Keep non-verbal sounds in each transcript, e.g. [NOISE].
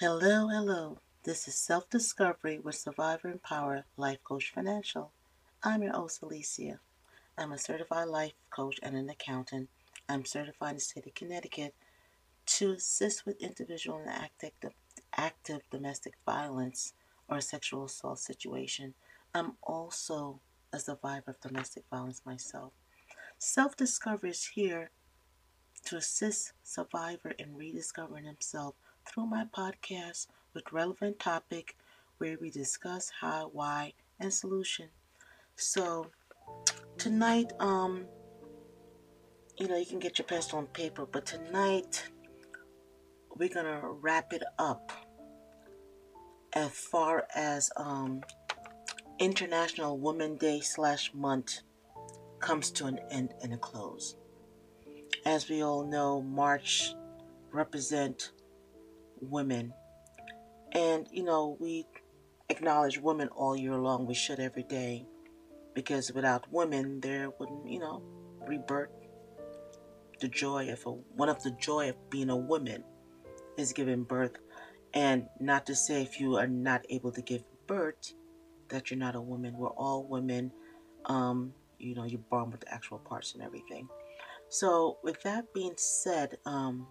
Hello, hello. This is Self Discovery with Survivor Empower Life Coach Financial. I'm your host, Alicia. I'm a certified life coach and an accountant. I'm certified in the state of Connecticut to assist with individual and active, active domestic violence or sexual assault situation. I'm also a survivor of domestic violence myself. Self discovery is here to assist survivor in rediscovering himself through my podcast with relevant topic where we discuss how, why, and solution. So tonight, um, you know, you can get your pencil on paper, but tonight we're gonna wrap it up as far as um International Women Day slash month comes to an end and a close. As we all know, March represent women. And, you know, we acknowledge women all year long. We should every day. Because without women, there wouldn't, you know, rebirth. The joy of a, one of the joy of being a woman is giving birth. And not to say if you are not able to give birth that you're not a woman. We're all women. Um, you know, you're born with the actual parts and everything. So, with that being said, um,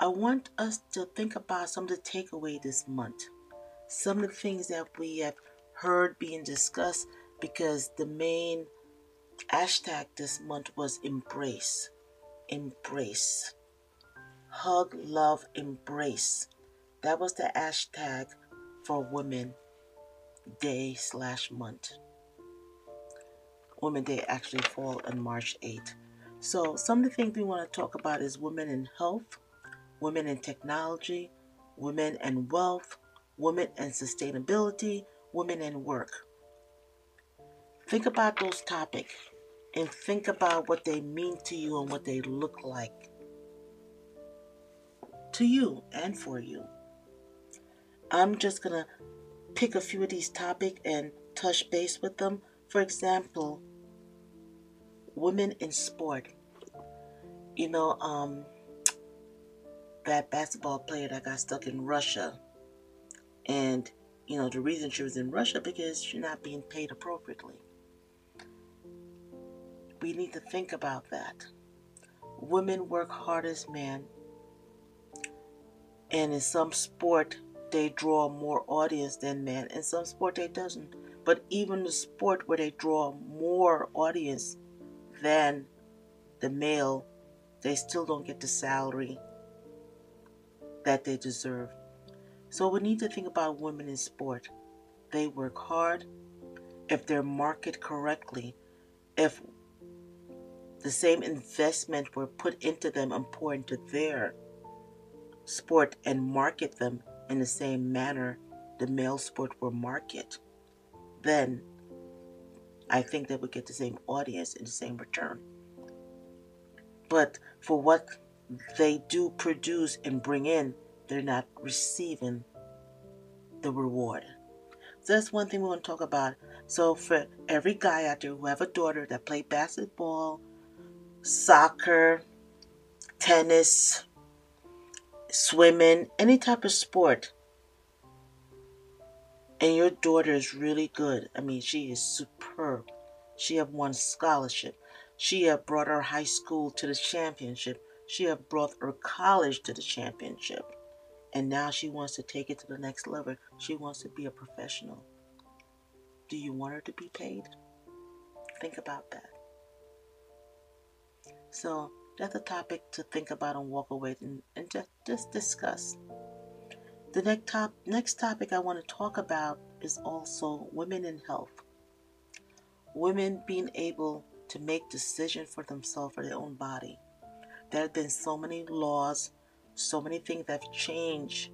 I want us to think about some of the takeaway this month. Some of the things that we have heard being discussed because the main hashtag this month was embrace. Embrace. Hug, love, embrace. That was the hashtag for Women Day slash month. Women Day actually fall on March 8th. So some of the things we want to talk about is women in health, women in technology, women and wealth, women and sustainability, women and work. Think about those topics and think about what they mean to you and what they look like to you and for you. I'm just going to pick a few of these topics and touch base with them. For example, women in sport. You know, um, that basketball player that got stuck in Russia. And, you know, the reason she was in Russia because she's not being paid appropriately. We need to think about that. Women work hard as men. And in some sport, they draw more audience than men. In some sport, they doesn't. But even the sport where they draw more audience than the male, they still don't get the salary that they deserve. So we need to think about women in sport. They work hard. If they're marketed correctly, if the same investment were put into them and poured into their sport and market them in the same manner the male sport were market, then I think they would get the same audience in the same return. But for what they do produce and bring in, they're not receiving the reward. So that's one thing we want to talk about. So for every guy out there who have a daughter that play basketball, soccer, tennis, swimming, any type of sport, and your daughter is really good. I mean, she is superb. She have won scholarship. She have brought her high school to the championship. She have brought her college to the championship. And now she wants to take it to the next level. She wants to be a professional. Do you want her to be paid? Think about that. So that's a topic to think about and walk away and, and just, just discuss. The next, top, next topic I want to talk about is also women in health. Women being able to make decisions for themselves, for their own body. There have been so many laws, so many things that have changed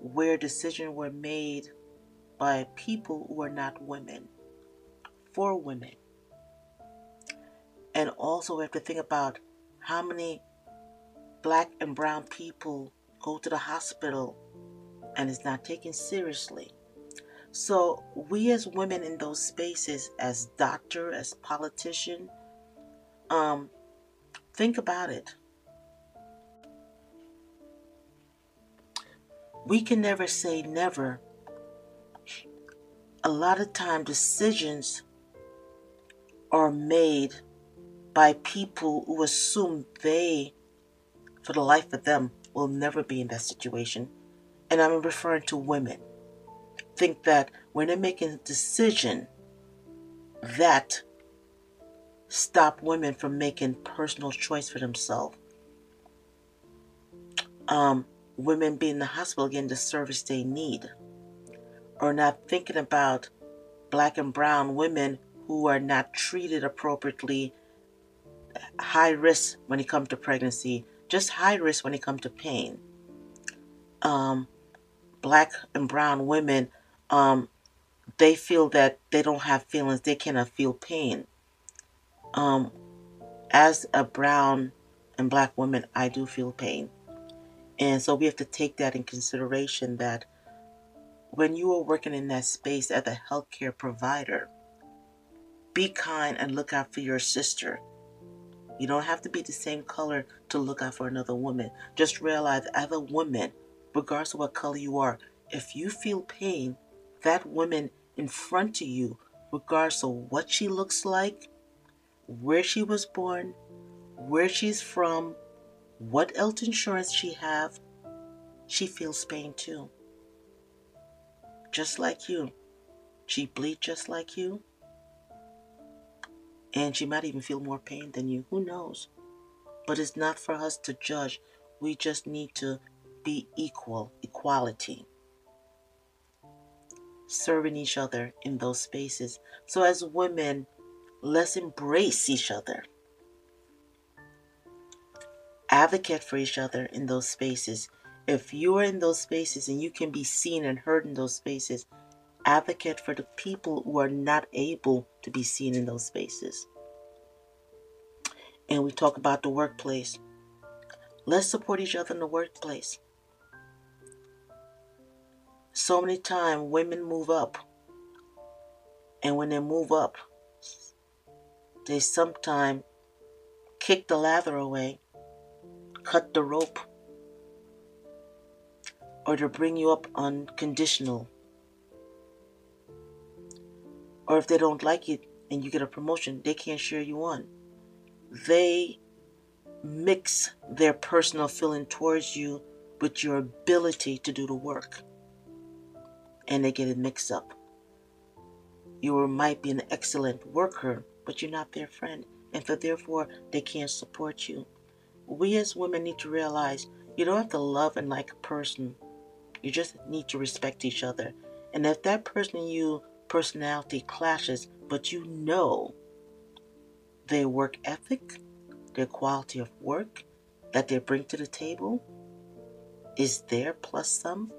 where decisions were made by people who are not women, for women. And also, we have to think about how many black and brown people go to the hospital and is not taken seriously. So we as women in those spaces, as doctor, as politician, um, think about it. We can never say never. A lot of time decisions are made by people who assume they, for the life of them, will never be in that situation. And I'm referring to women. Think that when they're making a decision, that stop women from making personal choice for themselves. Um, women being in the hospital getting the service they need, or not thinking about black and brown women who are not treated appropriately, high risk when it comes to pregnancy, just high risk when it comes to pain. Um, black and brown women, um, they feel that they don't have feelings, they cannot feel pain. Um, as a brown and black woman, I do feel pain. And so we have to take that in consideration that when you are working in that space as a healthcare provider, be kind and look out for your sister. You don't have to be the same color to look out for another woman. Just realize, as a woman, regardless of what color you are, if you feel pain, that woman in front of you, regardless of what she looks like, where she was born, where she's from, what health insurance she have, she feels pain too. Just like you. She bleed just like you. And she might even feel more pain than you. Who knows? But it's not for us to judge. We just need to be equal, equality. Serving each other in those spaces. So, as women, let's embrace each other advocate for each other in those spaces. If you are in those spaces and you can be seen and heard in those spaces, advocate for the people who are not able to be seen in those spaces. And we talk about the workplace. Let's support each other in the workplace. So many times women move up. And when they move up, they sometimes kick the lather away cut the rope or to bring you up unconditional. Or if they don't like it and you get a promotion, they can't share you on. They mix their personal feeling towards you with your ability to do the work. And they get it mixed up. You might be an excellent worker, but you're not their friend. And for therefore, they can't support you we as women need to realize you don't have to love and like a person. You just need to respect each other. And if that person and you personality clashes, but you know their work ethic, their quality of work that they bring to the table is there plus some,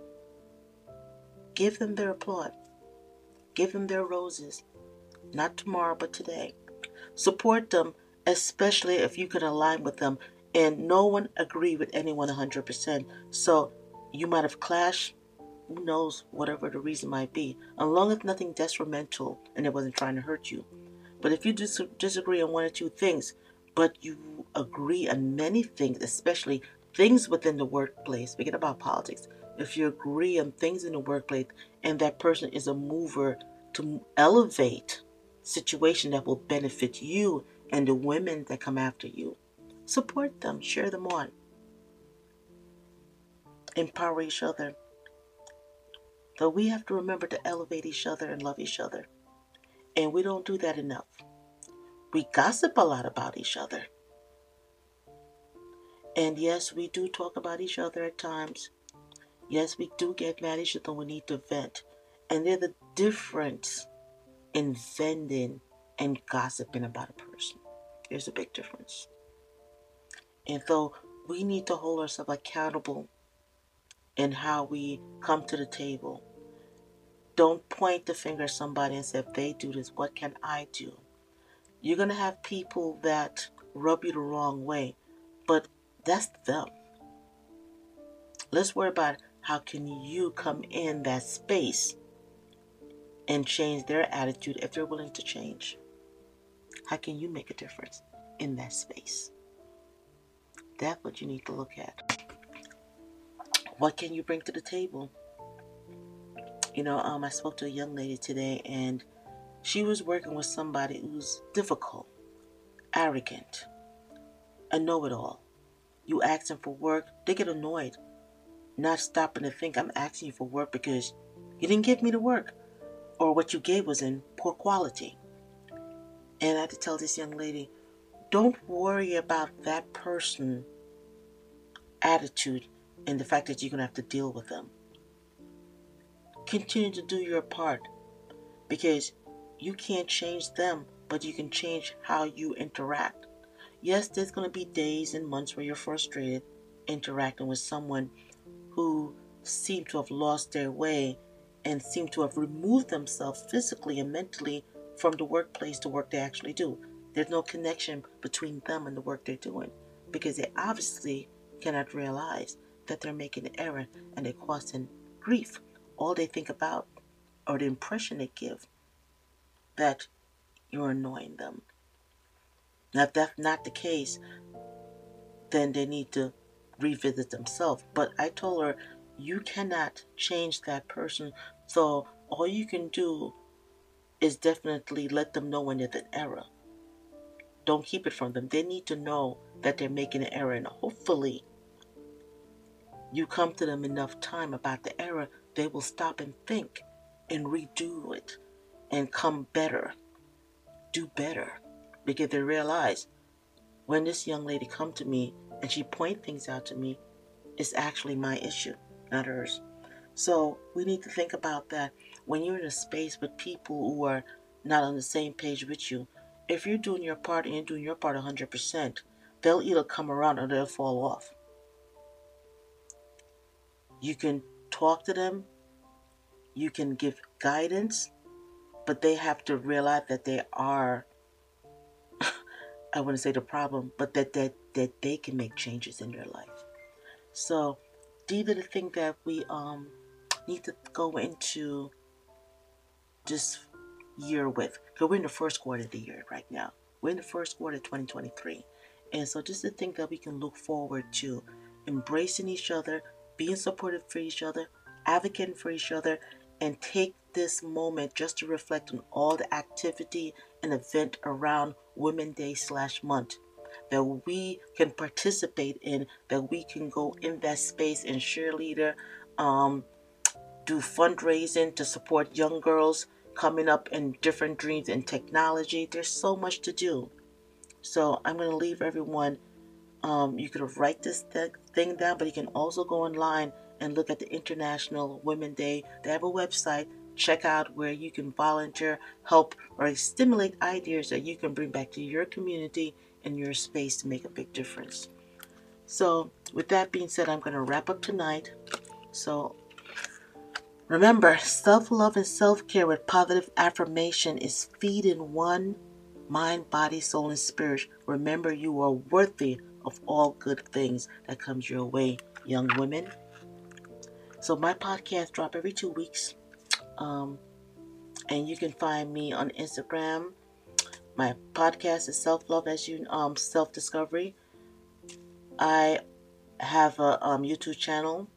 give them their applaud. Give them their roses. Not tomorrow, but today. Support them, especially if you can align with them and no one agreed with anyone 100%. So you might have clashed, who knows, whatever the reason might be, as long as nothing detrimental and it wasn't trying to hurt you. But if you dis- disagree on one or two things, but you agree on many things, especially things within the workplace, forget about politics. If you agree on things in the workplace and that person is a mover to elevate situation that will benefit you and the women that come after you, Support them, share them on. Empower each other. Though we have to remember to elevate each other and love each other. And we don't do that enough. We gossip a lot about each other. And yes, we do talk about each other at times. Yes, we do get mad at each other we need to vent. And there's the difference in venting and gossiping about a person. There's a big difference. And so we need to hold ourselves accountable in how we come to the table. Don't point the finger at somebody and say, if they do this, what can I do? You're going to have people that rub you the wrong way, but that's them. Let's worry about how can you come in that space and change their attitude if they're willing to change. How can you make a difference in that space? That's what you need to look at. what can you bring to the table? You know, um, I spoke to a young lady today, and she was working with somebody who's difficult, arrogant, a know-it-all. You ask them for work, they get annoyed, not stopping to think I'm asking you for work because you didn't give me the work, or what you gave was in poor quality. And I had to tell this young lady, don't worry about that person attitude and the fact that you're going to have to deal with them. Continue to do your part because you can't change them, but you can change how you interact. Yes, there's going to be days and months where you're frustrated interacting with someone who seem to have lost their way and seem to have removed themselves physically and mentally from the workplace to work they actually do. There's no connection between them and the work they're doing because they obviously cannot realize that they're making an error and they're causing grief. All they think about or the impression they give that you're annoying them. Now, if that's not the case, then they need to revisit themselves. But I told her, you cannot change that person. So all you can do is definitely let them know when there's an error. Don't keep it from them. They need to know that they're making an error. And hopefully, you come to them enough time about the error, they will stop and think and redo it and come better, do better, because they realize when this young lady come to me and she point things out to me, it's actually my issue, not hers. So we need to think about that when you're in a space with people who are not on the same page with you. If you're doing your part and you're doing your part 100%, they'll either come around or they'll fall off. You can talk to them, you can give guidance, but they have to realize that they are [LAUGHS] I wouldn't say the problem, but that that that they can make changes in their life. So these are the things that we um need to go into this year with. Because we're in the first quarter of the year right now. We're in the first quarter of 2023. And so just to think that we can look forward to embracing each other, being supportive for each other, advocating for each other, and take this moment just to reflect on all the activity and event around Women Day slash month that we can participate in, that we can go in that space and cheerleader, um, do fundraising to support young girls coming up in different dreams and technology. There's so much to do. So I'm going to leave everyone. Um, you could write this thing down, but you can also go online and look at the International Women Day. They have a website. Check out where you can volunteer, help, or stimulate ideas that you can bring back to your community and your space to make a big difference. So, with that being said, I'm going to wrap up tonight. So, remember self love and self care with positive affirmation is feeding one mind, body, soul, and spirit. Remember, you are worthy of all good things that comes your way, young women. So my podcast drop every two weeks. Um, and you can find me on Instagram. My podcast is Self Love as you um Self Discovery. I have a um, YouTube channel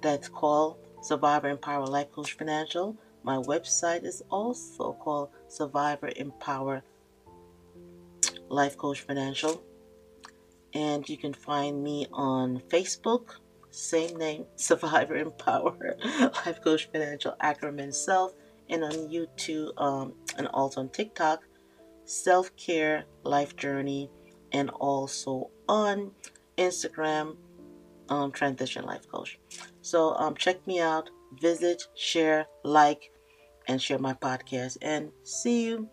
that's called Survivor Empower Life Coach Financial. My website is also called Survivor Empower Life Coach Financial. And you can find me on Facebook same name, [LAUGHS] Survivor Empower, Life Coach Financial Ackerman Self, and on YouTube um, and also on TikTok, Self Care Life Journey, and also on Instagram, um, Transition Life Coach. So um, check me out, visit, share, like, and share my podcast. And see you